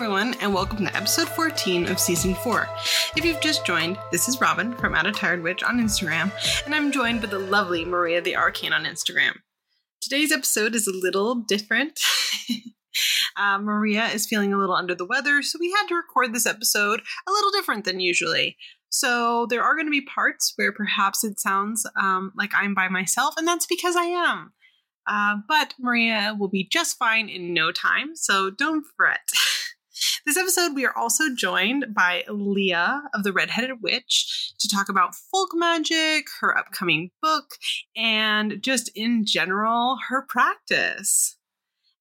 everyone, and welcome to episode 14 of season 4. If you've just joined, this is Robin from Out of Tired Witch on Instagram, and I'm joined by the lovely Maria the Arcane on Instagram. Today's episode is a little different. uh, Maria is feeling a little under the weather, so we had to record this episode a little different than usually. So there are going to be parts where perhaps it sounds um, like I'm by myself, and that's because I am. Uh, but Maria will be just fine in no time, so don't fret. this episode, we are also joined by Leah of the Redheaded Witch to talk about folk magic, her upcoming book, and just in general, her practice.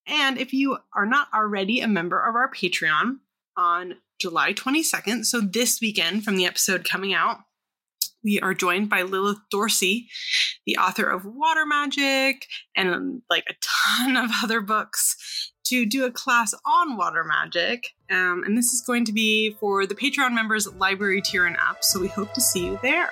And if you are not already a member of our Patreon, on July 22nd, so this weekend from the episode coming out, we are joined by Lilith Dorsey, the author of Water Magic and like a ton of other books, to do a class on water magic. Um, and this is going to be for the Patreon members' library tier and app. So we hope to see you there.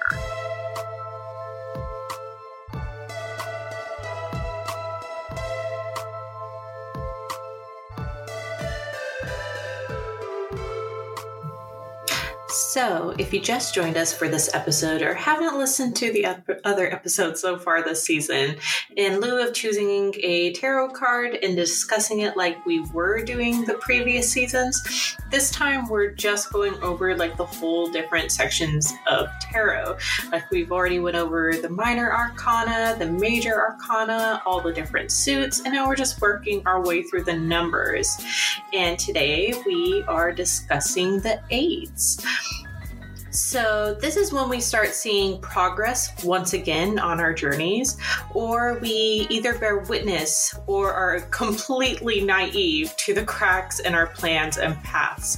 So, if you just joined us for this episode or haven't listened to the other episodes so far this season, in lieu of choosing a tarot card and discussing it like we were doing the previous seasons, this time we're just going over like the whole different sections of tarot. Like we've already went over the minor arcana, the major arcana, all the different suits, and now we're just working our way through the numbers. And today we are discussing the eights. So, this is when we start seeing progress once again on our journeys, or we either bear witness or are completely naive to the cracks in our plans and paths.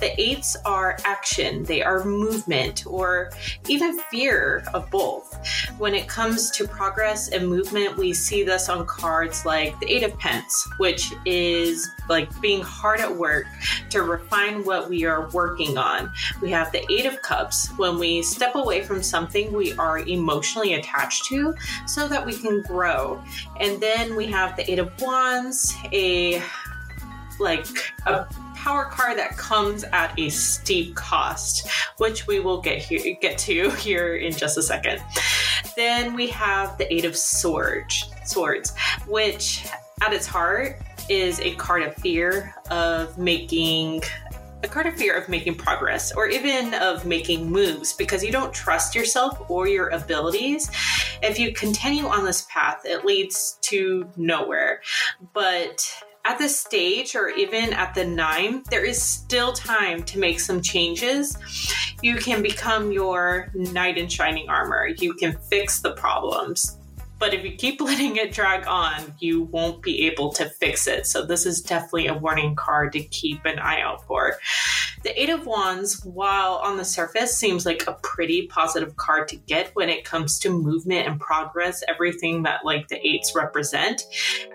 The eights are action, they are movement, or even fear of both. When it comes to progress and movement, we see this on cards like the Eight of Pence, which is like being hard at work to refine what we are working on. We have the Eight of Cups when we step away from something we are emotionally attached to so that we can grow. And then we have the Eight of Wands, a like a power card that comes at a steep cost, which we will get here get to here in just a second. Then we have the Eight of Swords, swords, which at its heart is a card of fear of making a card of fear of making progress or even of making moves because you don't trust yourself or your abilities. If you continue on this path, it leads to nowhere. But at this stage, or even at the nine, there is still time to make some changes. You can become your knight in shining armor. You can fix the problems but if you keep letting it drag on, you won't be able to fix it. So, this is definitely a warning card to keep an eye out for. The Eight of Wands, while on the surface seems like a pretty positive card to get when it comes to movement and progress, everything that like the eights represent,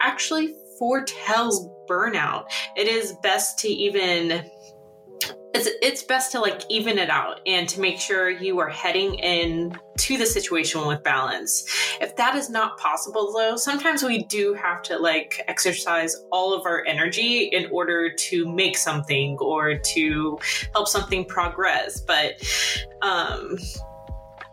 actually foretells burnout. It is best to even it's it's best to like even it out and to make sure you are heading in to the situation with balance. If that is not possible though, sometimes we do have to like exercise all of our energy in order to make something or to help something progress. But um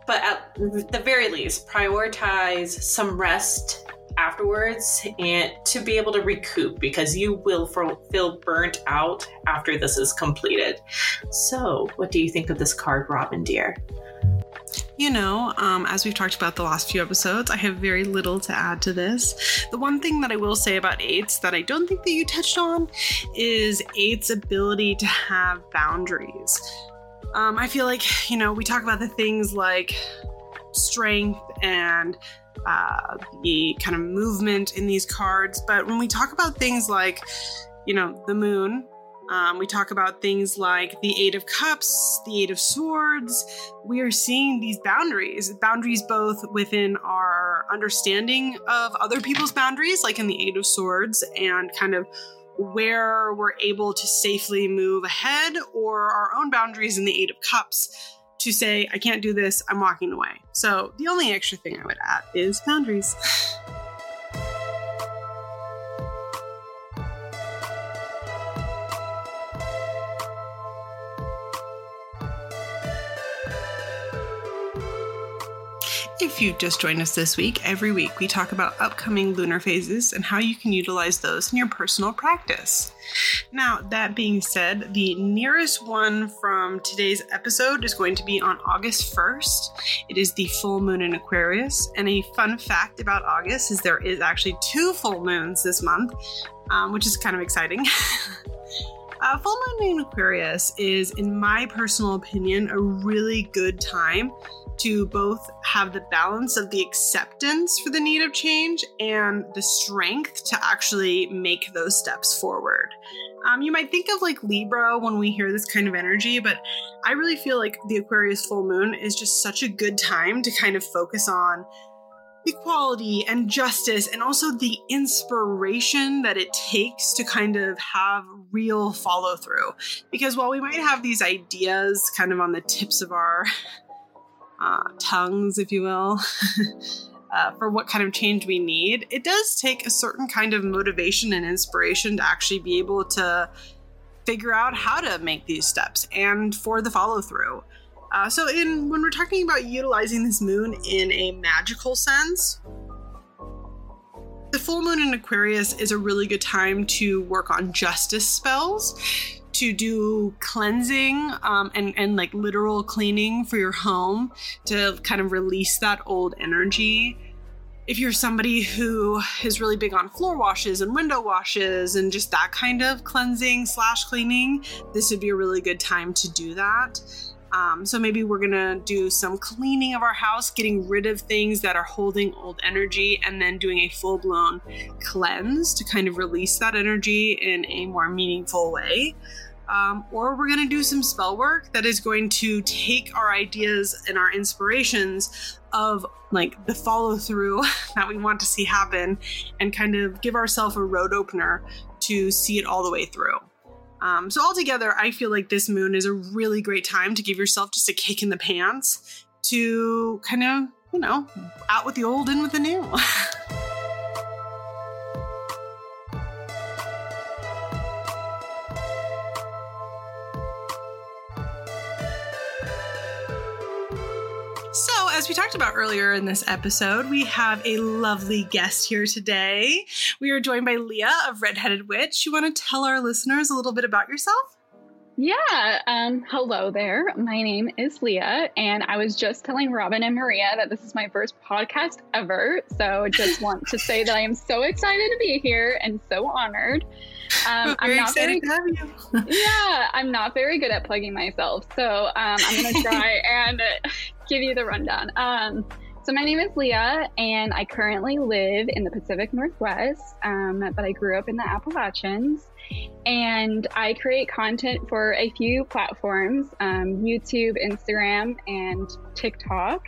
but at the very least, prioritize some rest afterwards and to be able to recoup because you will feel burnt out after this is completed. So, what do you think of this card, Robin, dear? You know, um, as we've talked about the last few episodes, I have very little to add to this. The one thing that I will say about eights that I don't think that you touched on is eight's ability to have boundaries. Um, I feel like, you know, we talk about the things like strength and uh, the kind of movement in these cards. But when we talk about things like, you know, the moon, um, we talk about things like the Eight of Cups, the Eight of Swords. We are seeing these boundaries, boundaries both within our understanding of other people's boundaries, like in the Eight of Swords, and kind of where we're able to safely move ahead, or our own boundaries in the Eight of Cups to say, I can't do this, I'm walking away. So the only extra thing I would add is boundaries. if you've just joined us this week, every week we talk about upcoming lunar phases and how you can utilize those in your personal practice. Now, that being said, the nearest one from today's episode is going to be on August 1st. It is the full moon in Aquarius. And a fun fact about August is there is actually two full moons this month, um, which is kind of exciting. Uh, full moon in Aquarius is, in my personal opinion, a really good time to both have the balance of the acceptance for the need of change and the strength to actually make those steps forward. Um, you might think of like Libra when we hear this kind of energy, but I really feel like the Aquarius full moon is just such a good time to kind of focus on equality and justice and also the inspiration that it takes to kind of have real follow through because while we might have these ideas kind of on the tips of our uh, tongues if you will uh, for what kind of change we need it does take a certain kind of motivation and inspiration to actually be able to figure out how to make these steps and for the follow through uh, so, in when we're talking about utilizing this moon in a magical sense, the full moon in Aquarius is a really good time to work on justice spells, to do cleansing um, and and like literal cleaning for your home to kind of release that old energy. If you're somebody who is really big on floor washes and window washes and just that kind of cleansing slash cleaning, this would be a really good time to do that. Um, so maybe we're gonna do some cleaning of our house, getting rid of things that are holding old energy, and then doing a full blown cleanse to kind of release that energy in a more meaningful way. Um, or we're going to do some spell work that is going to take our ideas and our inspirations of like the follow through that we want to see happen and kind of give ourselves a road opener to see it all the way through. Um, so altogether, I feel like this moon is a really great time to give yourself just a kick in the pants to kind of, you know, out with the old, in with the new. as we talked about earlier in this episode, we have a lovely guest here today. We are joined by Leah of Redheaded Witch. You want to tell our listeners a little bit about yourself? Yeah. Um, hello there. My name is Leah, and I was just telling Robin and Maria that this is my first podcast ever. So just want to say that I am so excited to be here and so honored. Um, I'm not very, yeah, I'm not very good at plugging myself. So um, I'm going to try and give you the rundown. Um, so my name is Leah, and I currently live in the Pacific Northwest, um, but I grew up in the Appalachians. And I create content for a few platforms um, YouTube, Instagram, and TikTok.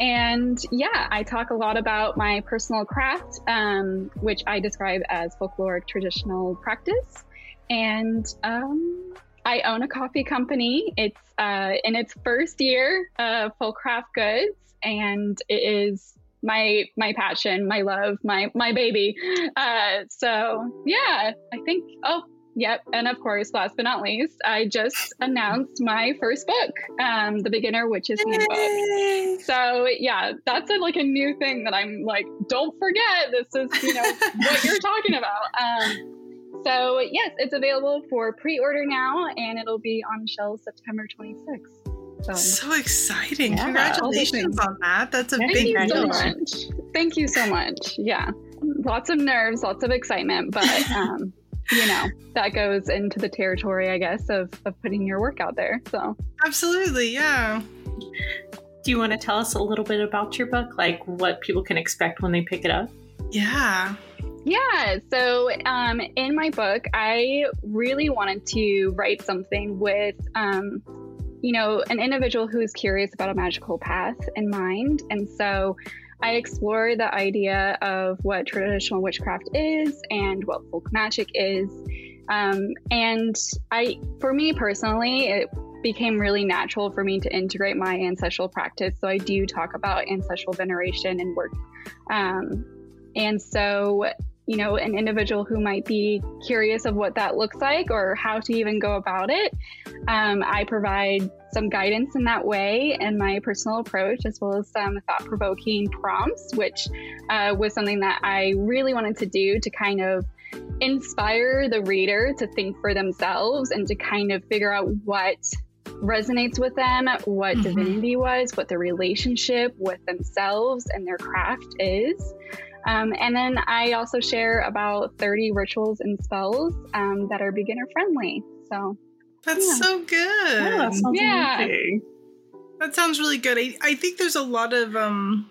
And yeah, I talk a lot about my personal craft, um, which I describe as folkloric traditional practice. And um, I own a coffee company. It's uh, in its first year of Folkcraft Goods, and it is my my passion, my love, my my baby. Uh, so yeah, I think. Oh, yep. And of course, last but not least, I just announced my first book, um, The Beginner Witch's Handbook. So yeah, that's a, like a new thing that I'm like, don't forget. This is you know what you're talking about. Um, so, yes, it's available for pre order now and it'll be on shelves September 26th. So, so exciting. Yeah, Congratulations on that. That's a Thank big you so much. Thank you so much. Yeah. Lots of nerves, lots of excitement, but um, you know, that goes into the territory, I guess, of, of putting your work out there. So Absolutely, yeah. Do you want to tell us a little bit about your book? Like what people can expect when they pick it up? Yeah. Yeah. So, um, in my book, I really wanted to write something with, um, you know, an individual who's curious about a magical path in mind. And so I explore the idea of what traditional witchcraft is and what folk magic is. Um, and I, for me personally, it became really natural for me to integrate my ancestral practice. So I do talk about ancestral veneration and work. Um, and so you know, an individual who might be curious of what that looks like or how to even go about it. Um, I provide some guidance in that way and my personal approach, as well as some thought provoking prompts, which uh, was something that I really wanted to do to kind of inspire the reader to think for themselves and to kind of figure out what resonates with them, what mm-hmm. divinity was, what the relationship with themselves and their craft is. Um, and then I also share about 30 rituals and spells um, that are beginner friendly. So that's yeah. so good. Yeah, that yeah. That sounds really good. I, I think there's a lot of um,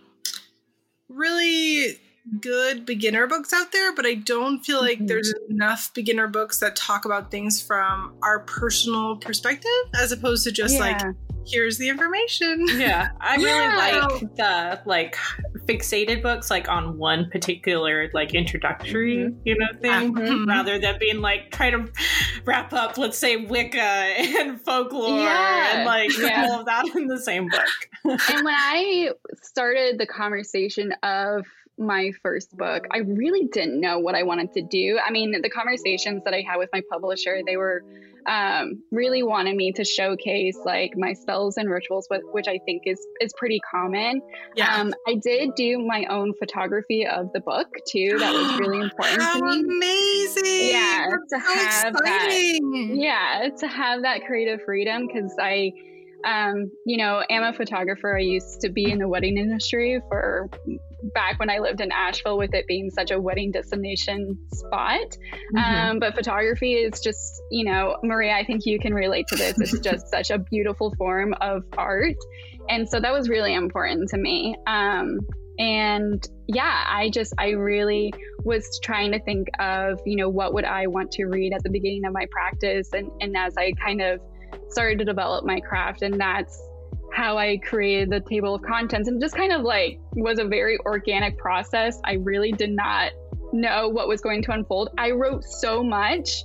really good beginner books out there, but I don't feel like mm-hmm. there's enough beginner books that talk about things from our personal perspective as opposed to just yeah. like here's the information. Yeah, I really like the like fixated books like on one particular like introductory, mm-hmm. you know, thing mm-hmm. rather than being like try to wrap up let's say Wicca and folklore yeah. and like yeah. all of that in the same book. and when I started the conversation of my first book, I really didn't know what I wanted to do. I mean, the conversations that I had with my publisher, they were um, really wanted me to showcase like my spells and rituals, which I think is is pretty common. Yeah. Um, I did do my own photography of the book too. That was really important How to me. Amazing! Yeah, That's to so have exciting. that. Yeah, to have that creative freedom because I um, you know, I am a photographer. I used to be in the wedding industry for back when I lived in Asheville with it being such a wedding destination spot. Mm-hmm. Um, but photography is just, you know, Maria, I think you can relate to this. It's just such a beautiful form of art. And so that was really important to me. Um, and yeah, I just, I really was trying to think of, you know, what would I want to read at the beginning of my practice. And, and as I kind of started to develop my craft, and that's how I created the table of contents and just kind of like was a very organic process. I really did not know what was going to unfold. I wrote so much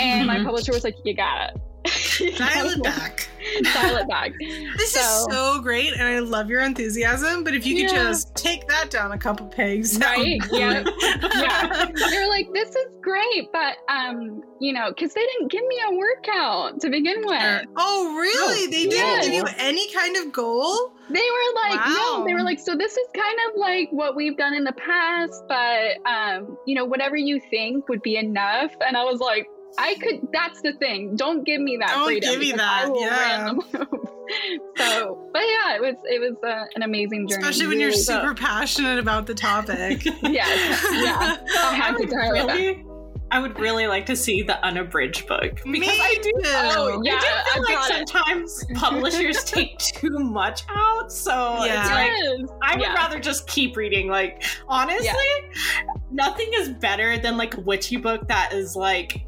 and my publisher was like, you got it. Dial it back. Dial it back. This so, is so great, and I love your enthusiasm. But if you could yeah. just take that down a couple pegs, right? Yeah, yeah. You're like, this is great, but um, you know, because they didn't give me a workout to begin with. Oh, really? Oh, they didn't yes. give you any kind of goal. They were like, wow. no, they were like, so this is kind of like what we've done in the past, but um, you know, whatever you think would be enough. And I was like, I could. That's the thing. Don't give me that Don't freedom. give me that. yeah. so, but yeah, it was it was uh, an amazing journey. Especially when you're so. super passionate about the topic. yes. Yeah. I had to dial really, back. I would really like to see the unabridged book because Me I do. Oh, yeah, I do feel like sometimes publishers take too much out, so yeah. it's like I would yeah. rather just keep reading. Like honestly, yeah. nothing is better than like a witchy book that is like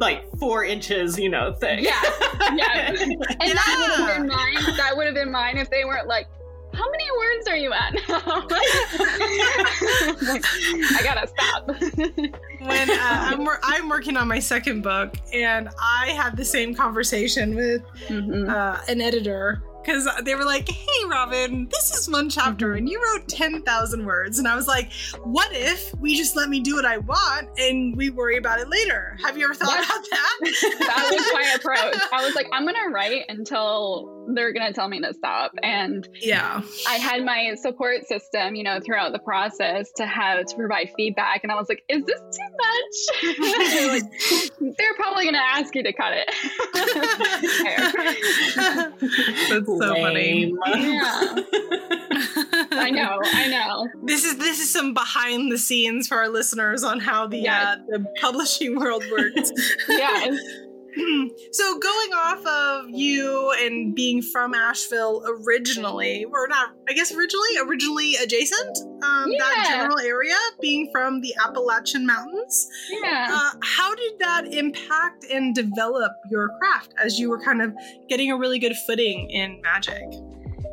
like four inches, you know, thing. Yeah, yeah. And yeah. that would have been mine. That would have been mine if they weren't like, how many words are you at I gotta stop. when uh, I'm, I'm working on my second book, and I had the same conversation with mm-hmm. uh, an editor because they were like, "Hey, Robin, this is one chapter, mm-hmm. and you wrote ten thousand words." And I was like, "What if we just let me do what I want, and we worry about it later?" Have you ever thought about that? that was my approach. I was like, "I'm gonna write until they're gonna tell me to stop." And yeah, I had my support system, you know, throughout the process to have to provide feedback, and I was like, "Is this too much?" they're, like, they're probably gonna ask you to cut it. That's so funny. Yeah. I know, I know. This is this is some behind the scenes for our listeners on how the yes. uh, the publishing world works. yes. so going off of you and being from Asheville originally, or not, I guess originally, originally adjacent, um, yeah. that general area, being from the Appalachian Mountains. Yeah. Uh, how did that impact and develop your craft as you were kind of getting a really good footing in magic?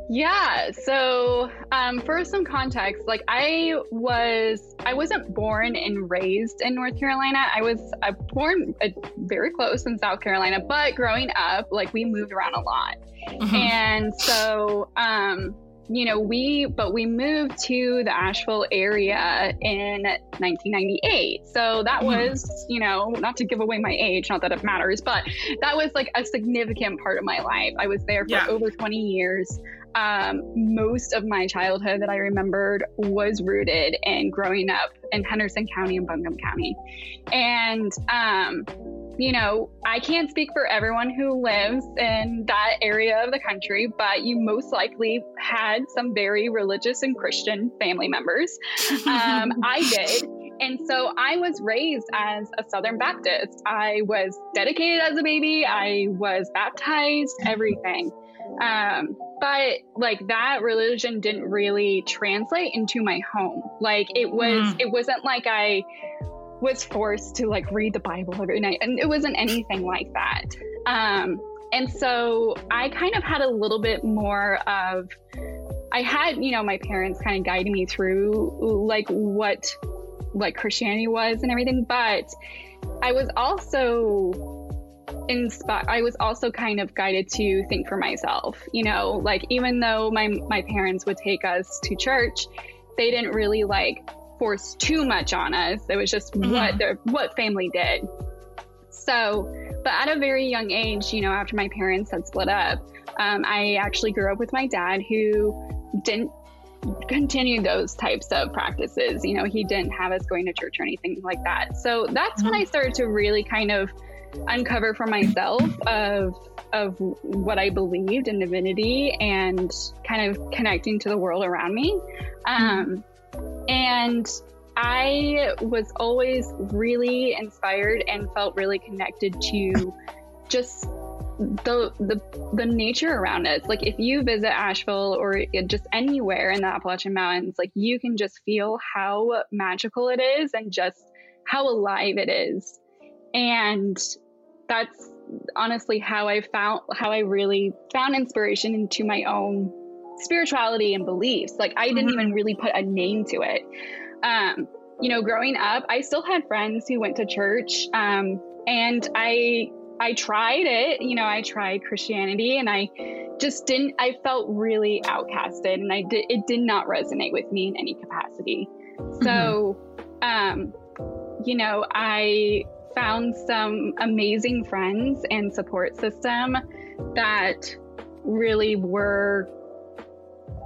Yeah. So, um, for some context, like I was, I wasn't born and raised in North Carolina. I was uh, born uh, very close in South Carolina, but growing up, like we moved around a lot, mm-hmm. and so, um, you know, we, but we moved to the Asheville area in 1998. So that mm-hmm. was, you know, not to give away my age, not that it matters, but that was like a significant part of my life. I was there for yeah. over 20 years. Um, most of my childhood that I remembered was rooted in growing up in Henderson County and Buncombe County. And, um, you know, I can't speak for everyone who lives in that area of the country, but you most likely had some very religious and Christian family members. Um, I did. And so I was raised as a Southern Baptist. I was dedicated as a baby, I was baptized, everything. Um, but like that religion didn't really translate into my home. Like it was, mm. it wasn't like I was forced to like read the Bible every night, and it wasn't anything like that. Um, and so I kind of had a little bit more of, I had, you know, my parents kind of guiding me through like what like Christianity was and everything, but I was also inspired i was also kind of guided to think for myself you know like even though my my parents would take us to church they didn't really like force too much on us. It was just mm-hmm. what their what family did. So, but at a very young age, you know, after my parents had split up, um, I actually grew up with my dad who didn't continue those types of practices. You know, he didn't have us going to church or anything like that. So that's mm-hmm. when I started to really kind of uncover for myself of of what I believed in divinity and kind of connecting to the world around me. Um, and I was always really inspired and felt really connected to just the the the nature around us. Like if you visit Asheville or just anywhere in the Appalachian Mountains, like you can just feel how magical it is and just how alive it is. And that's honestly how I found how I really found inspiration into my own spirituality and beliefs. Like I didn't mm-hmm. even really put a name to it. Um, you know, growing up, I still had friends who went to church, um, and I I tried it. You know, I tried Christianity, and I just didn't. I felt really outcasted, and I did. It did not resonate with me in any capacity. So, mm-hmm. um, you know, I found some amazing friends and support system that really were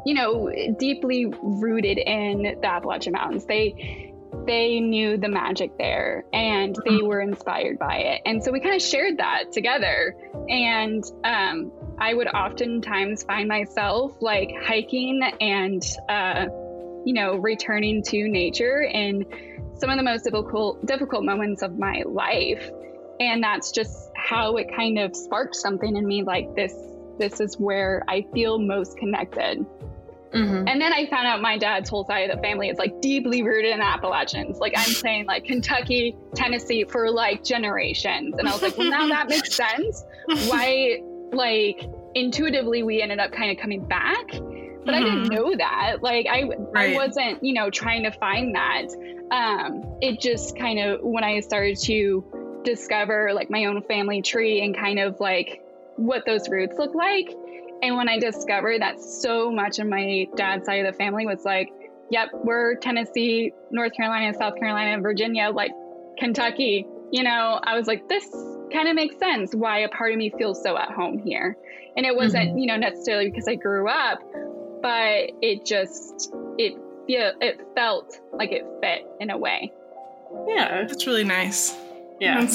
you know, deeply rooted in the Appalachian Mountains. They they knew the magic there and they mm-hmm. were inspired by it. And so we kind of shared that together. And um, I would oftentimes find myself like hiking and, uh, you know, returning to nature in some of the most difficult, difficult moments of my life. And that's just how it kind of sparked something in me like this, this is where I feel most connected. Mm-hmm. And then I found out my dad's whole side of the family is like deeply rooted in Appalachians. Like I'm saying, like Kentucky, Tennessee for like generations. And I was like, well, now that makes sense. Why, like, intuitively, we ended up kind of coming back. But mm-hmm. I didn't mm-hmm. know that. Like, I, right. I wasn't, you know, trying to find that. Um, it just kind of, when I started to discover like my own family tree and kind of like what those roots look like, and when I discovered that so much of my dad's side of the family was like, yep, we're Tennessee, North Carolina, South Carolina, Virginia, like Kentucky, you know, I was like, this kind of makes sense why a part of me feels so at home here. And it wasn't, mm-hmm. you know, necessarily because I grew up, but it just, it feel, it felt like it fit in a way. Yeah. That's really nice. Yeah.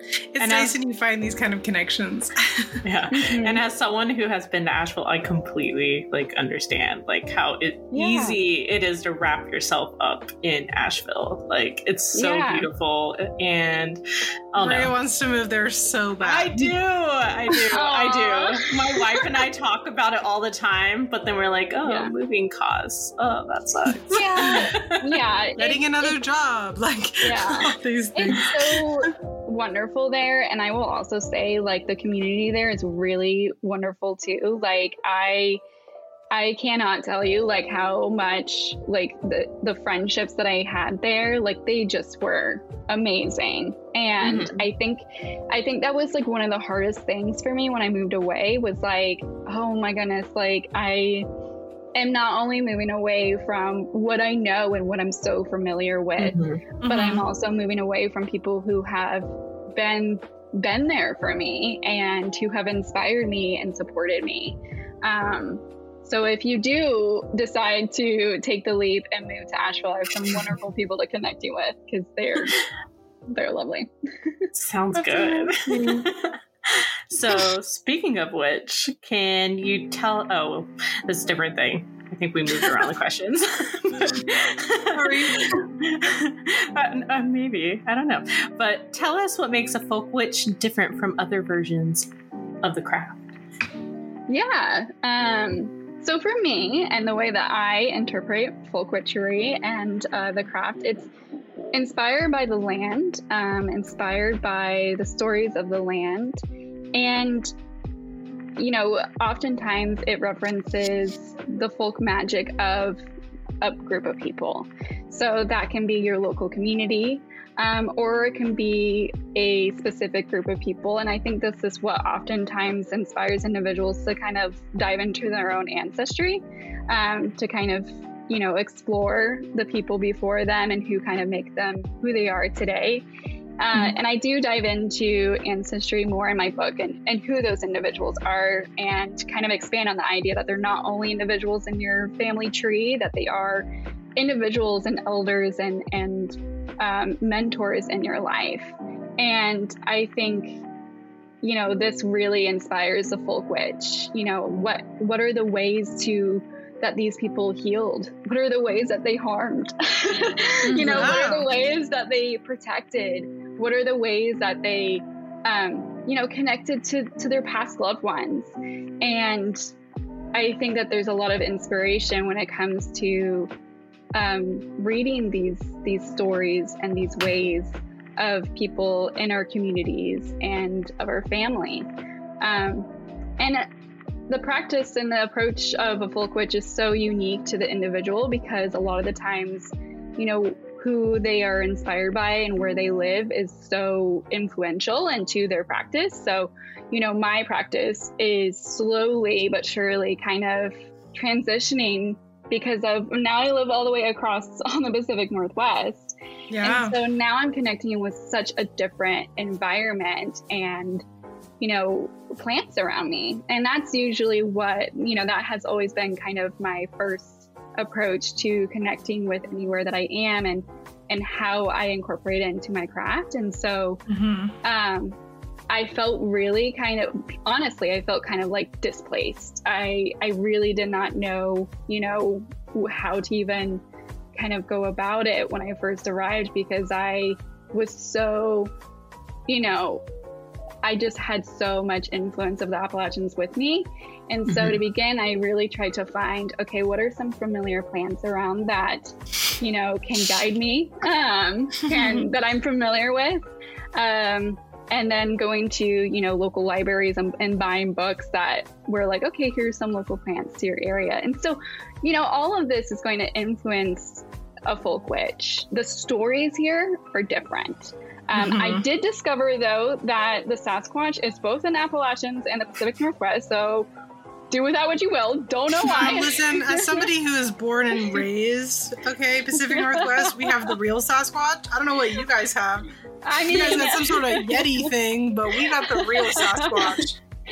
It's and nice as, when you find these kind of connections. yeah. Mm-hmm. And as someone who has been to Asheville, I completely like understand like how it, yeah. easy it is to wrap yourself up in Asheville. Like it's so yeah. beautiful and oh Maria no. wants to move there so bad. I do. I do. I do. My wife and I talk about it all the time, but then we're like, oh, yeah. moving costs. Oh, that sucks. Yeah. yeah. Getting it, another it, job. Like yeah. these things. It's so wonderful there. And I will also say, like, the community there is really wonderful too. Like, I. I cannot tell you like how much like the the friendships that I had there like they just were amazing and mm-hmm. I think I think that was like one of the hardest things for me when I moved away was like oh my goodness like I am not only moving away from what I know and what I'm so familiar with, mm-hmm. but mm-hmm. I'm also moving away from people who have been been there for me and who have inspired me and supported me. Um, so if you do decide to take the leap and move to Asheville, I have some wonderful people to connect you with because they're they're lovely. Sounds good. so speaking of which, can you tell? Oh, this is a different thing. I think we moved around the questions. uh, uh, maybe I don't know, but tell us what makes a folk witch different from other versions of the craft. Yeah. Um, so for me, and the way that I interpret folk witchery and uh, the craft, it's inspired by the land, um, inspired by the stories of the land, and you know, oftentimes it references the folk magic of a group of people. So that can be your local community, um, or it can be a specific group of people. And I think this is what oftentimes inspires individuals to kind of dive into their own ancestry, um, to kind of you know explore the people before them and who kind of make them who they are today. Uh, mm-hmm. and I do dive into ancestry more in my book and, and who those individuals are, and kind of expand on the idea that they're not only individuals in your family tree, that they are individuals and elders and, and um, mentors in your life. And I think, you know, this really inspires the folk witch. You know, what what are the ways to that these people healed? What are the ways that they harmed? you know, what are the ways that they protected? What are the ways that they, um, you know, connected to to their past loved ones? And I think that there's a lot of inspiration when it comes to um, reading these these stories and these ways of people in our communities and of our family. Um, and the practice and the approach of a folk witch is so unique to the individual because a lot of the times, you know, who they are inspired by and where they live is so influential into their practice. So, you know, my practice is slowly but surely kind of transitioning because of now I live all the way across on the Pacific Northwest. Yeah. And so now I'm connecting with such a different environment and, you know, plants around me. And that's usually what, you know, that has always been kind of my first approach to connecting with anywhere that I am and and how I incorporate it into my craft. And so mm-hmm. um I felt really kind of honestly, I felt kind of like displaced. I I really did not know, you know, how to even kind of go about it when I first arrived because I was so, you know, I just had so much influence of the Appalachians with me. And so mm-hmm. to begin, I really tried to find okay, what are some familiar plants around that, you know, can guide me, um, and that I'm familiar with. Um, and then going to you know local libraries and, and, buying books that were like okay here's some local plants to your area and so you know all of this is going to influence a folk witch the stories here are different um, mm-hmm. I did discover though that the Sasquatch is both in Appalachians and the Pacific Northwest. So do with that what you will. Don't know why. Listen, as somebody who is born and raised, okay, Pacific Northwest, we have the real Sasquatch. I don't know what you guys have. I mean, you guys got some sort of Yeti thing, but we got the real Sasquatch. but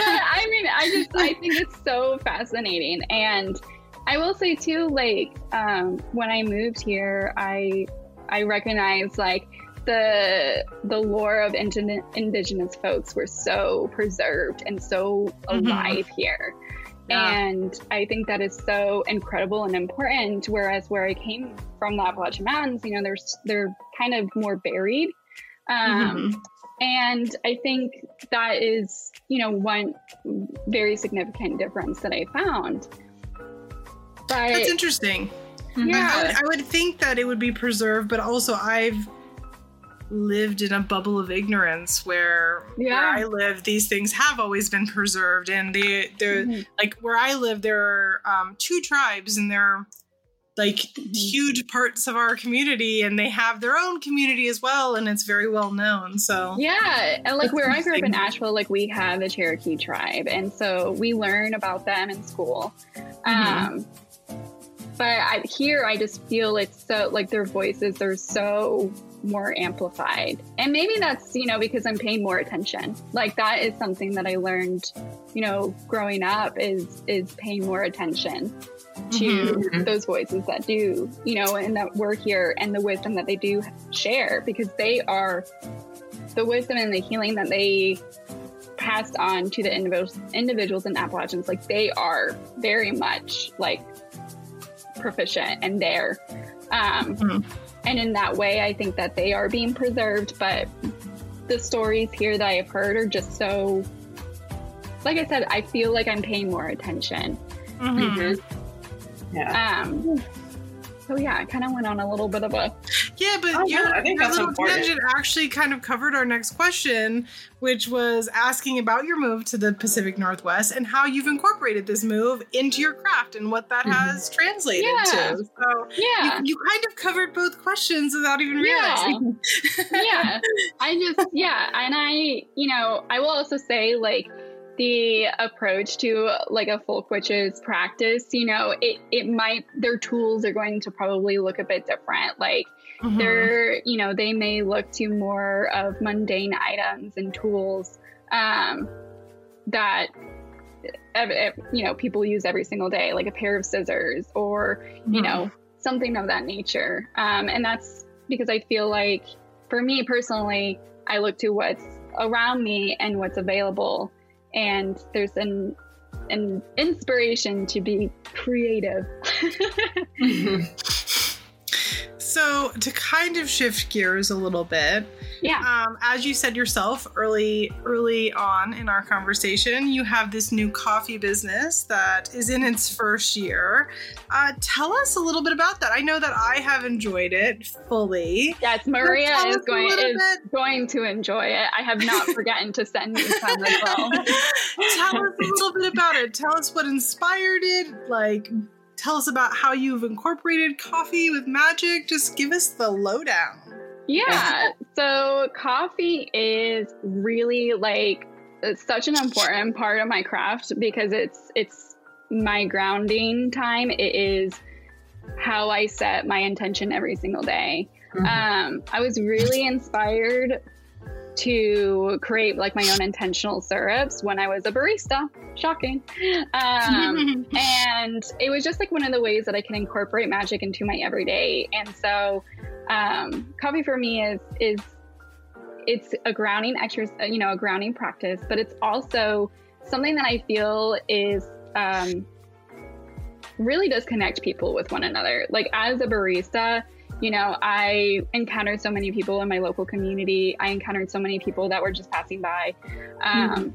I mean, I just I think it's so fascinating, and I will say too, like um, when I moved here, I I recognized like the the lore of indigenous folks were so preserved and so mm-hmm. alive mm-hmm. here. Yeah. And I think that is so incredible and important. Whereas where I came from, the Appalachian Mountains, you know, there's they're kind of more buried. Um, mm-hmm. And I think that is, you know, one very significant difference that I found. But, That's interesting. Yeah, I I would think that it would be preserved, but also I've lived in a bubble of ignorance where yeah. where I live, these things have always been preserved, and they they're mm-hmm. like where I live, there are um, two tribes, and they're like mm-hmm. huge parts of our community and they have their own community as well and it's very well known so yeah and like where i grew up in asheville like we have the cherokee tribe and so we learn about them in school mm-hmm. um but I, here i just feel it's so like their voices are so more amplified and maybe that's you know because i'm paying more attention like that is something that i learned you know growing up is is paying more attention to mm-hmm. those voices that do, you know, and that work here and the wisdom that they do share because they are the wisdom and the healing that they passed on to the individuals individuals and Appalachians. Like they are very much like proficient and there. Um, mm-hmm. And in that way, I think that they are being preserved. But the stories here that I've heard are just so, like I said, I feel like I'm paying more attention. Mm-hmm. Mm-hmm. Yeah. Um, so yeah, I kind of went on a little bit of a yeah, but oh, your, yeah, your little important. tangent actually kind of covered our next question, which was asking about your move to the Pacific Northwest and how you've incorporated this move into your craft and what that mm-hmm. has translated yeah. to. So yeah, you, you, kind of covered both questions without even realizing. Yeah. yeah, I just yeah, and I you know I will also say like the approach to like a folk witch's practice, you know, it, it might, their tools are going to probably look a bit different. Like mm-hmm. they're, you know, they may look to more of mundane items and tools um, that, you know, people use every single day, like a pair of scissors or, mm-hmm. you know, something of that nature. Um, and that's because I feel like for me personally, I look to what's around me and what's available and there's an an inspiration to be creative. mm-hmm. So to kind of shift gears a little bit, yeah. Um, as you said yourself early early on in our conversation, you have this new coffee business that is in its first year. Uh, tell us a little bit about that. I know that I have enjoyed it fully. Yes, Maria is going is going to enjoy it. I have not forgotten to send you some as well. tell us a little bit about it. Tell us what inspired it. Like tell us about how you've incorporated coffee with magic. Just give us the lowdown. Yeah. so coffee is really like such an important part of my craft because it's it's my grounding time. It is how I set my intention every single day. Mm-hmm. Um, I was really inspired to create like my own intentional syrups when I was a barista. Shocking. Um, and it was just like one of the ways that I can incorporate magic into my everyday. And so, um, coffee for me is is it's a grounding exercise, you know, a grounding practice, but it's also something that I feel is um, really does connect people with one another. Like as a barista, you know, I encountered so many people in my local community. I encountered so many people that were just passing by. Um, mm-hmm.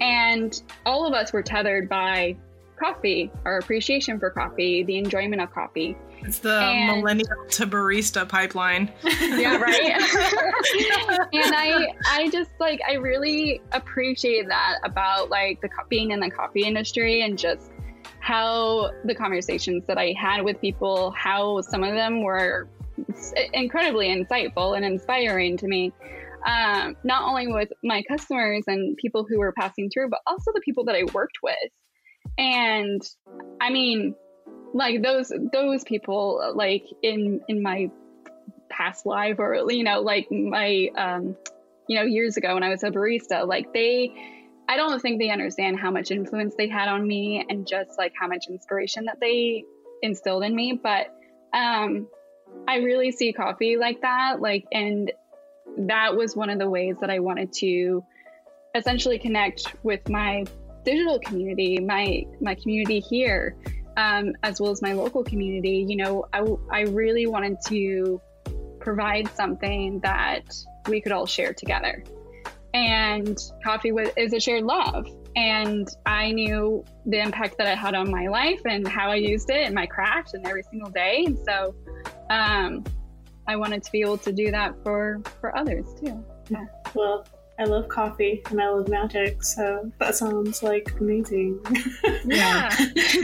And all of us were tethered by coffee, our appreciation for coffee, the enjoyment of coffee. It's the and, millennial to barista pipeline. Yeah, right. and I, I just like, I really appreciate that about like the being in the coffee industry and just how the conversations that I had with people, how some of them were incredibly insightful and inspiring to me. Um, not only with my customers and people who were passing through, but also the people that I worked with. And I mean, like those those people, like in in my past life, or you know, like my um, you know years ago when I was a barista, like they. I don't think they understand how much influence they had on me and just like how much inspiration that they instilled in me. But um, I really see coffee like that. Like, and that was one of the ways that I wanted to essentially connect with my digital community, my my community here, um, as well as my local community. You know, I, I really wanted to provide something that we could all share together. And coffee was, is a shared love. And I knew the impact that it had on my life and how I used it in my craft and every single day. And so um, I wanted to be able to do that for for others too. Yeah. Well, I love coffee and I love magic, so that sounds like amazing. Yeah.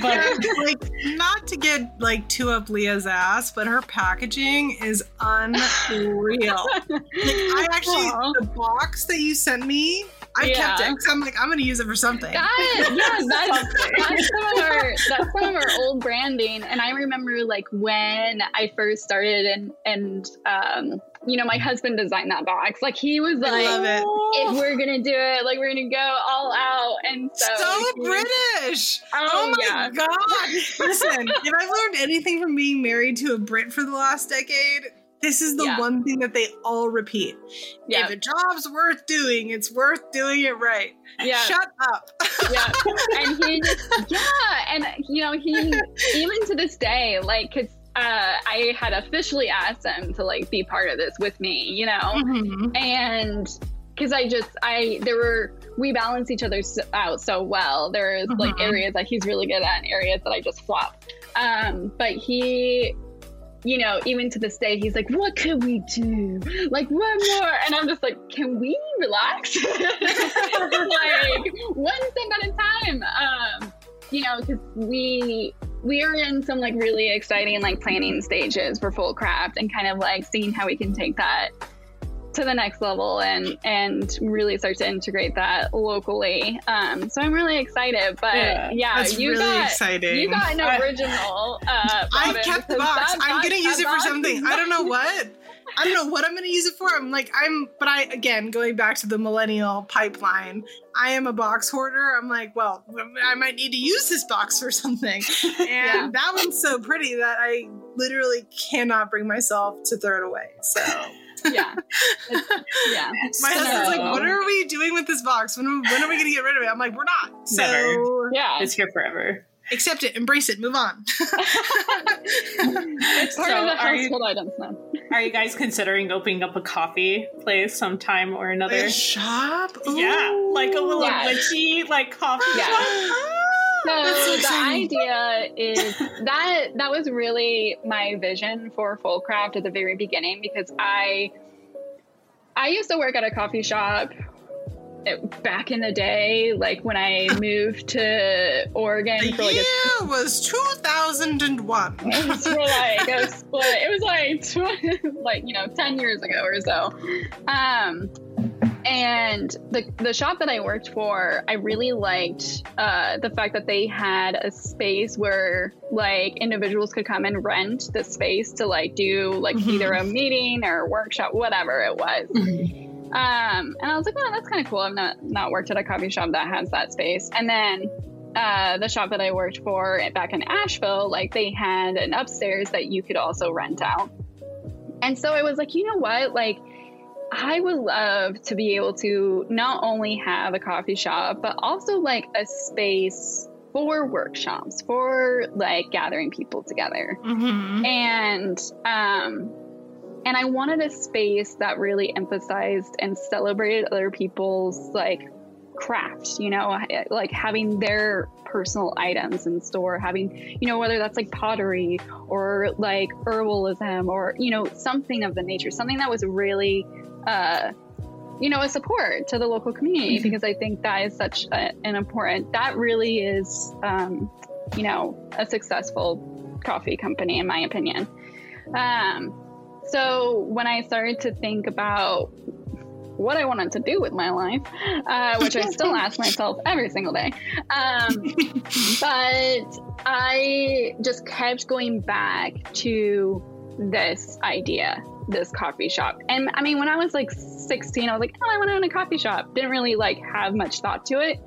but like not to get like too up Leah's ass, but her packaging is unreal. like I actually Aw. the box that you sent me, I kept it because I'm like I'm gonna use it for something. That, yeah, that's, that's some of our that's some of our old branding. And I remember like when I first started and and um, you know, my husband designed that box. Like he was like, if we're gonna do it, like we're gonna go all out. And so, So British. Oh, Oh, my yeah. god! Listen, if I've learned anything from being married to a Brit for the last decade, this is the Yeah. one thing that they all repeat. Yeah, If a job's worth doing, it's worth doing it right. yeah, Shut up. yeah. And he just, yeah, and you know, he even to this day, like, cause uh, I had officially asked him to like be part of this with me, you know, Mhm. and because I just I there were we balance each other out so well. There's like Mhm. areas that he's really good at, and areas that I just flop. Um, but he, you know, even to this day, he's like, "What could we do? Like one more?" And I'm just like, "Can we relax? like one step at a time." Um, you know, because we we are in some like really exciting like planning stages for Folkcraft and kind of like seeing how we can take that to the next level and and really start to integrate that locally. Um, so I'm really excited. But Yeah, yeah, That's you really got exciting. you got an original. Uh, I kept the box. I'm gonna use it for something. I don't know what. I don't know what I'm gonna use it for. I'm like I'm, but I again going back to the millennial pipeline. I am a box hoarder. I'm like, well, I might need to use this box for something, and Yeah. that one's so pretty that I literally cannot bring myself to throw it away. So Yeah, It's- yeah. my So- husband's like, "What are we doing with this box? When when are we gonna get rid of it?" I'm like, "We're not." So Never. Yeah, it's here forever. accept it, embrace it, move on. it's part So of the are you- household items now. Are you guys considering opening up a coffee place sometime or another? A shop? Yeah, like a little Yeah. witchy like coffee Yeah. shop. So the idea is that that was really my vision for Folkcraft at the very beginning because I I used to work at a coffee shop it- back in the day, like when I moved to Oregon The for like a was 2001. it was like a split. It was like tw- like you know ten years ago or so. Um, and the the shop that I worked for, I really liked uh, the fact that they had a space where like individuals could come and rent the space to like do like Mhm. either a meeting or a workshop, whatever it was. Um, and I was like, oh, that's kind of cool. I've not not worked at a coffee shop that has that space. And then uh, the shop that I worked for back in Asheville, like they had an upstairs that you could also rent out. And so I was like, you know what? Like, I would love to be able to not only have a coffee shop, but also like a space for workshops, for like gathering people together Mm-hmm. and um and i wanted a space that really emphasized and celebrated other people's like craft you know like having their personal items in store having you know whether that's like pottery or like herbalism or you know something of the nature something that was really uh you know a support to the local community Mhm. because i think that is such a, an important that really is um you know a successful coffee company in my opinion um, so when i started to think about what i wanted to do with my life uh, which i still ask myself every single day um, but i just kept going back to this idea this coffee shop and i mean when i was like 16 i was like oh i want to own a coffee shop didn't really like have much thought to it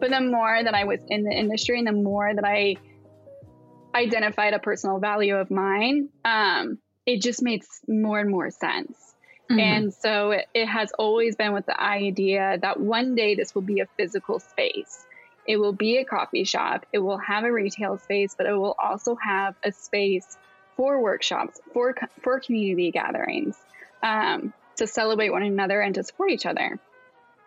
but the more that i was in the industry and the more that i identified a personal value of mine, um, it just made more and more sense. Mm-hmm. And so it, it has always been with the idea that one day this will be a physical space. It will be a coffee shop. It will have a retail space, but it will also have a space for workshops, for co- for community gatherings, um, to celebrate one another and to support each other.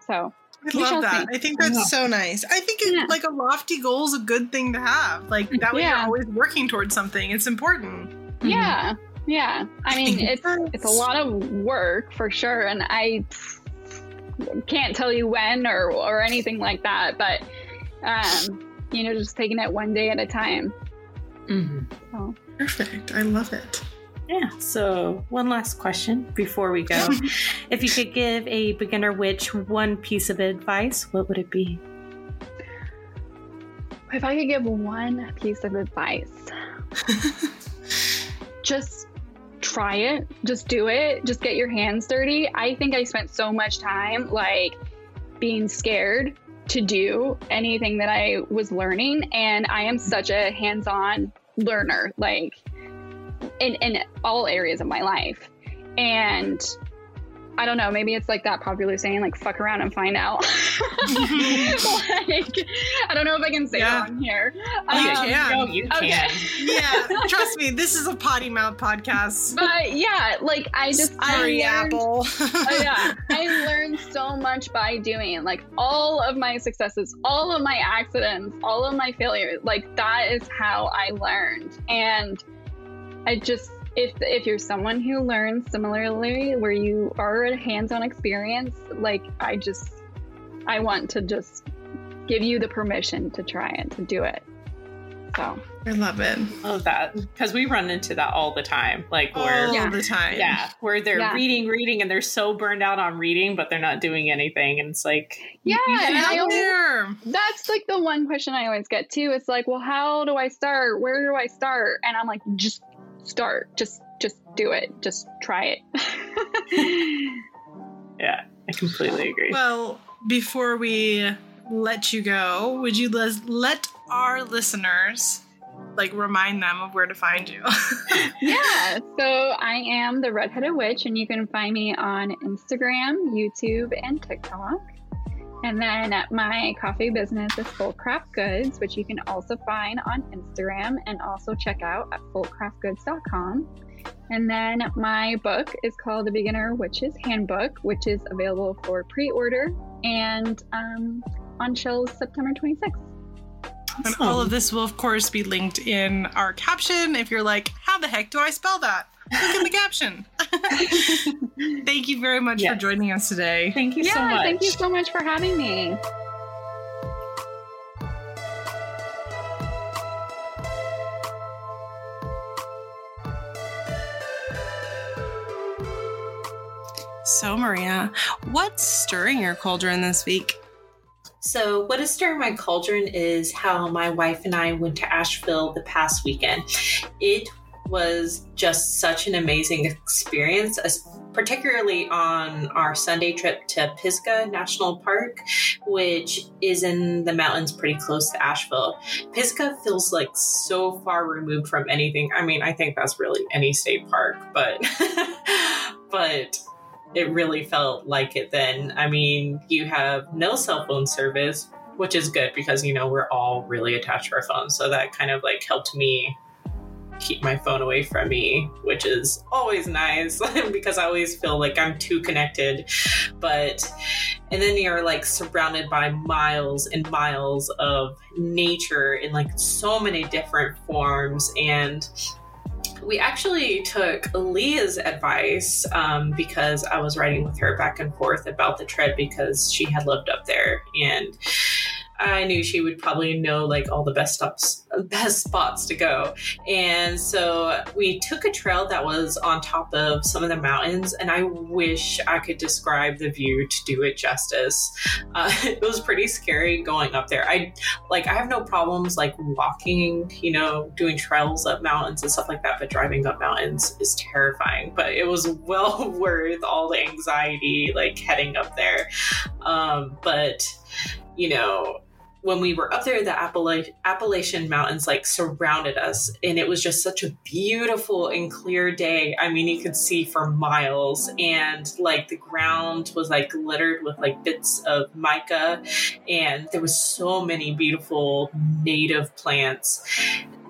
So I love that. see. I think that's Yeah. so nice. I think it, Yeah. like a lofty goal is a good thing to have. Like that way Yeah. you're always working towards something. It's important. yeah, yeah. I mean, it's it's a lot of work for sure, and I can't tell you when or or anything like that. But um, you know, just taking it one day at a time. Mm-hmm. So Perfect. I love it. Yeah. So, one last question before we go. if you could give a beginner witch one piece of advice, what would it be? if I could give one piece of advice, just try it. Just do it. Just get your hands dirty. I think I spent so much time like being scared to do anything that I was learning. And I am such a hands on learner, like in, in all areas of my life. And I don't know, maybe it's like that popular saying, like, fuck around and find out. like, I don't know if I can say Yeah. that on here. Oh, you Um, can. No, you Okay. can. Yeah, trust me, this is a potty mouth podcast. But yeah, like I just Sorry, I learned, Apple. Oh, yeah, I learned so much by doing. Like all of my successes, all of my accidents, all of my failures. Like that is how I learned. And I just if if you're someone who learns similarly, where you are a hands-on experience, like I just I want to just give you the permission to try it, to do it. So I love it. Love that because we run into that all the time. Like where, All Yeah. the time. yeah, where they're Yeah. reading, reading, and they're so burned out on reading, but they're not doing anything. And it's like, yeah, Get and I always- there. that's like the one question I always get too. It's like, well, how do I start? Where do I start? And I'm like, just start. Just just do it. Just try it. yeah, I completely agree. Well, before we let you go, would you les- let our listeners like remind them of where to find you? yeah. So I am the Redheaded Witch, and you can find me on Instagram, YouTube, and TikTok. And then my coffee business is Folkcraft Goods, which you can also find on Instagram and also check out at folkcraftgoods.com. And then my book is called The Beginner Witch's Handbook, which is available for pre order and um, on shelves September 26th. and all of this will, of course, be linked in our caption. If you're like, how the heck do I spell that? Look in the caption. Thank you very much for joining us today. Thank you yeah, so much. thank you so much for having me. So, Maria, what's stirring your cauldron this week? So, what is stirring my cauldron is how my wife and I went to Asheville the past weekend. It was just such an amazing experience, particularly on our Sunday trip to Pisgah National Park, which is in the mountains pretty close to Asheville. Pisgah feels like so far removed from anything. I mean, I think that's really any state park, but but it really felt like it then. I mean, you have no cell phone service, which is good because, you know, we're all really attached to our phones. So that kind of like helped me keep my phone away from me, which is always nice because I always feel like I'm too connected. But, and then you're like surrounded by miles and miles of nature in like so many different forms. And we actually took Leah's advice um, because I was writing with her back and forth about the tread because she had lived up there and I knew she would probably know like all the best stops, best spots to go. And so we took a trail that was on top of some of the mountains, and I wish I could describe the view to do it justice. Uh, it was pretty scary going up there. I like I have no problems like walking, you know, doing trails up mountains and stuff like that, but driving up mountains is terrifying. But it was well worth all the anxiety like heading up there. Um, but you know, when we were up there, the Appala- Appalachian Mountains like surrounded us, and it was just such a beautiful and clear day. I mean, you could see for miles, and like the ground was like littered with like bits of mica, and there was so many beautiful native plants.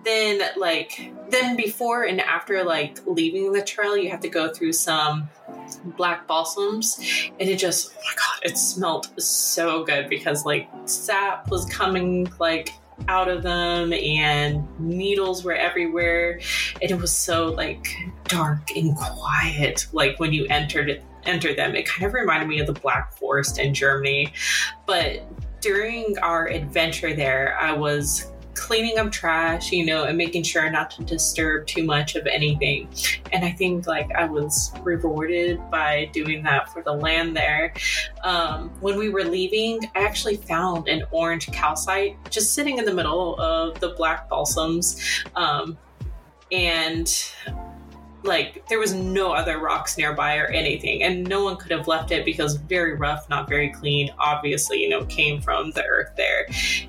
Then, like, then before and after like leaving the trail, you have to go through some black balsams and it just oh my god it smelled so good because like sap was coming like out of them and needles were everywhere and it was so like dark and quiet. Like when you entered enter them, it kind of reminded me of the Black Forest in Germany. But during our adventure there, I was cleaning up trash, you know, and making sure not to disturb too much of anything. And I think like I was rewarded by doing that for the land there. Um, when we were leaving, I actually found an orange calcite just sitting in the middle of the black balsams. Um, and like there was no other rocks nearby or anything and no one could have left it because very rough not very clean obviously you know came from the earth there.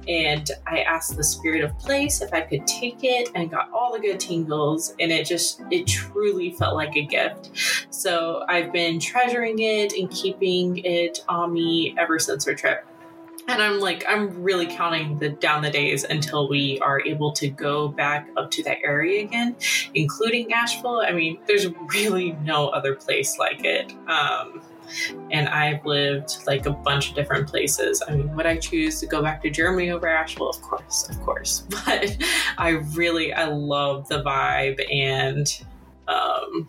And i asked the spirit of place if i could take it and got all the good tingles and it just it truly felt like a gift. So i've been treasuring it and keeping it on me ever since our trip and I'm like, I'm really counting the down the days until we are able to go back up to that area again, including Asheville. I mean, there's really no other place like it. Um, and I've lived like a bunch of different places. I mean, would I choose to go back to Germany over Asheville? Of course, of course. But I really, I love the vibe and um,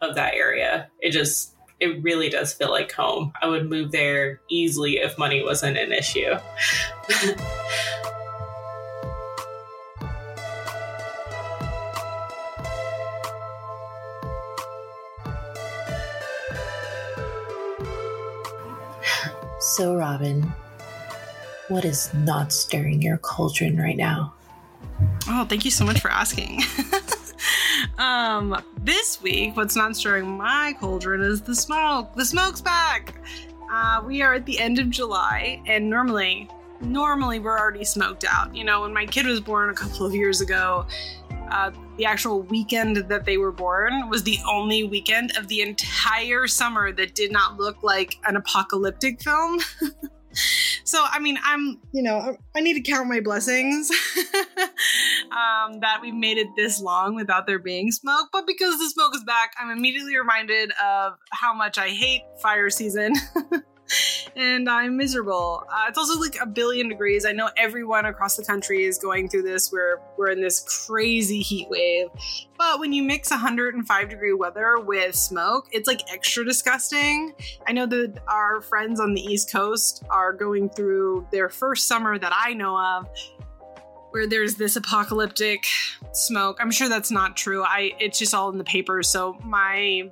of that area. It just it really does feel like home. I would move there easily if money wasn't an issue. so, Robin, what is not stirring your cauldron right now? Oh, thank you so much for asking. um, this week, what's not stirring my cauldron is the smoke. The smoke's back. Uh, we are at the end of July, and normally, normally we're already smoked out. You know, when my kid was born a couple of years ago, uh, the actual weekend that they were born was the only weekend of the entire summer that did not look like an apocalyptic film. so i mean i'm you know i need to count my blessings um, that we've made it this long without there being smoke. But because the smoke is back i'm immediately reminded of how much i hate fire season and I'm miserable. Uh, it's also like a billion degrees. I know everyone across the country is going through this. We're we're in this crazy heat wave, but when you mix 105 degree weather with smoke, it's like extra disgusting. I know that our friends on the East Coast are going through their first summer that I know of where there's this apocalyptic smoke. I'm sure that's not true. I it's just all in the papers. So my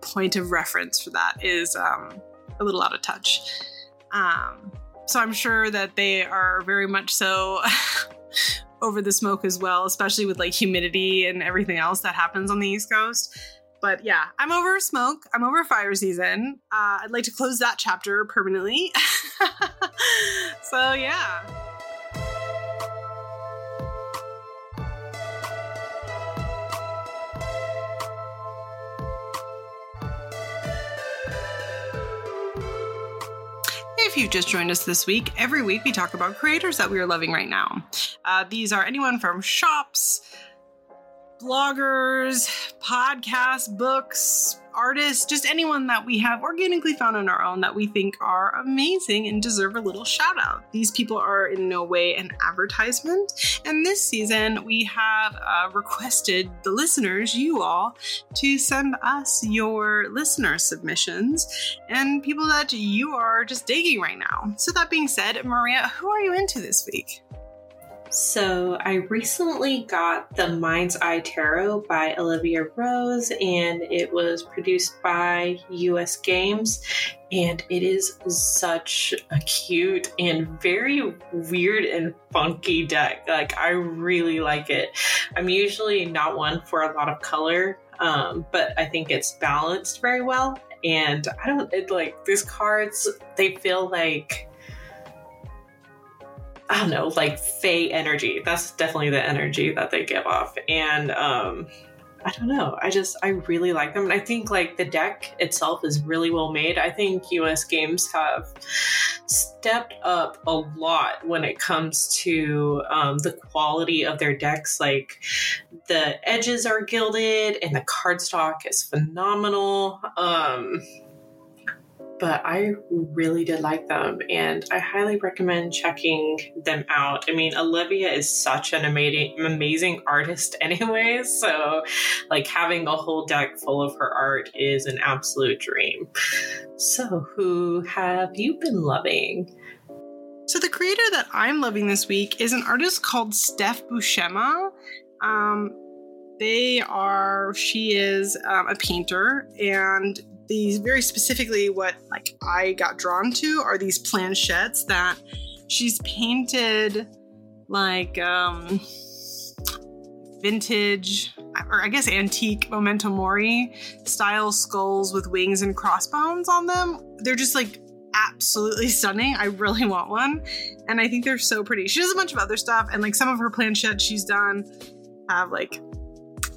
point of reference for that is um, a little out of touch. Um, so I'm sure that they are very much so over the smoke as well, especially with like humidity and everything else that happens on the East Coast. But yeah, I'm over smoke. I'm over fire season. Uh, I'd like to close that chapter permanently. so yeah. If you've just joined us this week, every week we talk about creators that we are loving right now. Uh, these are anyone from shops, bloggers, podcasts, books, artists, just anyone that we have organically found on our own that we think are amazing and deserve a little shout out. These people are in no way an advertisement. And this season, we have uh, requested the listeners, you all, to send us your listener submissions and people that you are just digging right now. So, that being said, Maria, who are you into this week? So, I recently got the Mind's Eye Tarot by Olivia Rose, and it was produced by US Games. And it is such a cute and very weird and funky deck. Like, I really like it. I'm usually not one for a lot of color, um, but I think it's balanced very well. And I don't it, like these cards, they feel like I don't know, like Fey energy. That's definitely the energy that they give off. And um I don't know. I just I really like them. And I think like the deck itself is really well made. I think US games have stepped up a lot when it comes to um, the quality of their decks. Like the edges are gilded and the cardstock is phenomenal. Um but I really did like them and I highly recommend checking them out. I mean, Olivia is such an amazing amazing artist anyways, so like having a whole deck full of her art is an absolute dream. So, who have you been loving? So the creator that I'm loving this week is an artist called Steph Buscema. Um, they are, she is um, a painter, and these very specifically what like I got drawn to are these planchettes that she's painted like um vintage or I guess antique memento mori style skulls with wings and crossbones on them. They're just like absolutely stunning. I really want one. And I think they're so pretty. She does a bunch of other stuff, and like some of her planchettes she's done have like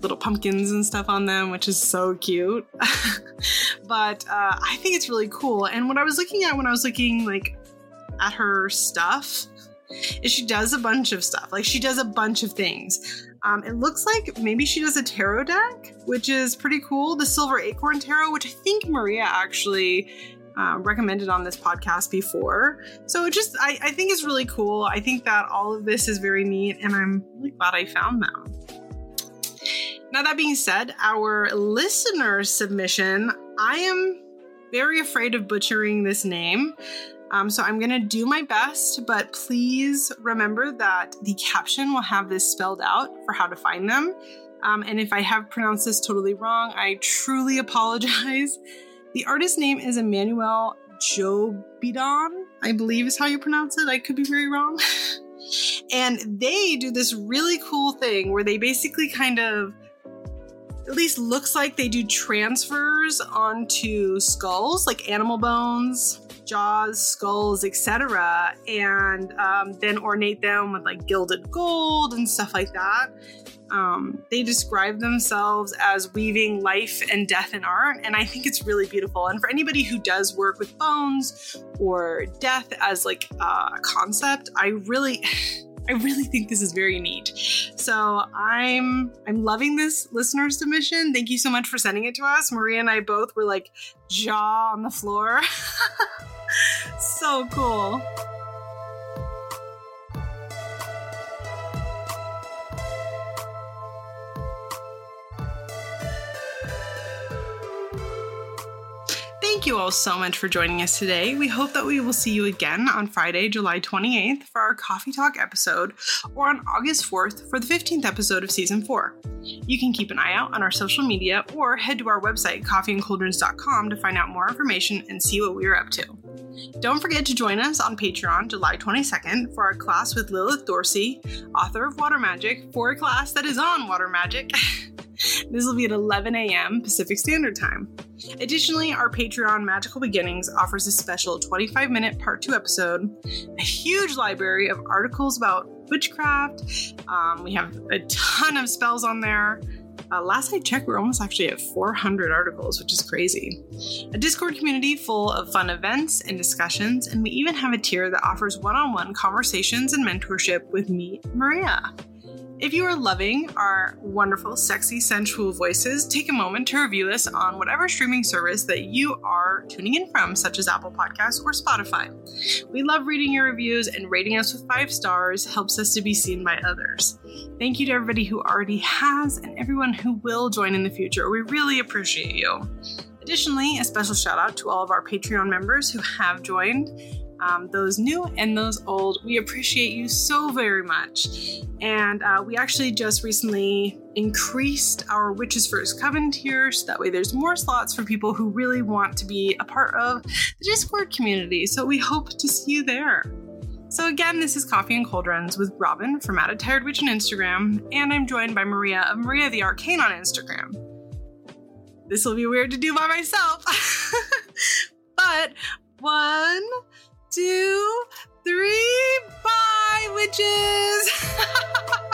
little pumpkins and stuff on them, which is so cute. but uh, I think it's really cool. And what I was looking at when I was looking like at her stuff is she does a bunch of stuff. Like she does a bunch of things. Um, it looks like maybe she does a tarot deck, which is pretty cool. The Silver Acorn Tarot, which I think Maria actually uh, recommended on this podcast before. So just, I, I think it's really cool. I think that all of this is very neat, and I'm really glad I found them. Now, that being said, our listener submission, I am very afraid of butchering this name. Um, so I'm going to do my best, but please remember that the caption will have this spelled out for how to find them. Um, and if I have pronounced this totally wrong, I truly apologize. The artist name is Emmanuel Jobidon, I believe is how you pronounce it. I could be very wrong. and they do this really cool thing where they basically kind of at least looks like they do transfers onto skulls, like animal bones, jaws, skulls, etc., and um, then ornate them with like gilded gold and stuff like that. Um, they describe themselves as weaving life and death in art, and I think it's really beautiful. And for anybody who does work with bones or death as like a concept, I really. I really think this is very neat. So I'm I'm loving this listener submission. Thank you so much for sending it to us. Maria and I both were like jaw on the floor. so cool. You all so much for joining us today. We hope that we will see you again on Friday, July 28th for our Coffee Talk episode, or on August 4th for the 15th episode of season 4. You can keep an eye out on our social media or head to our website, coffeeandcauldrons.com, to find out more information and see what we are up to. Don't forget to join us on Patreon July 22nd for our class with Lilith Dorsey, author of Water Magic, for a class that is on Water Magic. This will be at 11 a.m. Pacific Standard Time. Additionally, our Patreon Magical Beginnings offers a special 25 minute part two episode, a huge library of articles about witchcraft. Um, we have a ton of spells on there. Uh, last I checked, we're almost actually at 400 articles, which is crazy. A Discord community full of fun events and discussions, and we even have a tier that offers one on one conversations and mentorship with me, Maria. If you are loving our wonderful, sexy, sensual voices, take a moment to review us on whatever streaming service that you are tuning in from, such as Apple Podcasts or Spotify. We love reading your reviews, and rating us with five stars helps us to be seen by others. Thank you to everybody who already has and everyone who will join in the future. We really appreciate you. Additionally, a special shout out to all of our Patreon members who have joined um, those new and those old. We appreciate you so very much. And uh, we actually just recently increased our Witches First Coven tier so that way there's more slots for people who really want to be a part of the Discord community. So we hope to see you there. So again, this is Coffee and Cauldrons with Robin from Out of Tired Witch on Instagram, and I'm joined by Maria of Maria the Arcane on Instagram. This will be weird to do by myself. but one, two, three, bye, witches!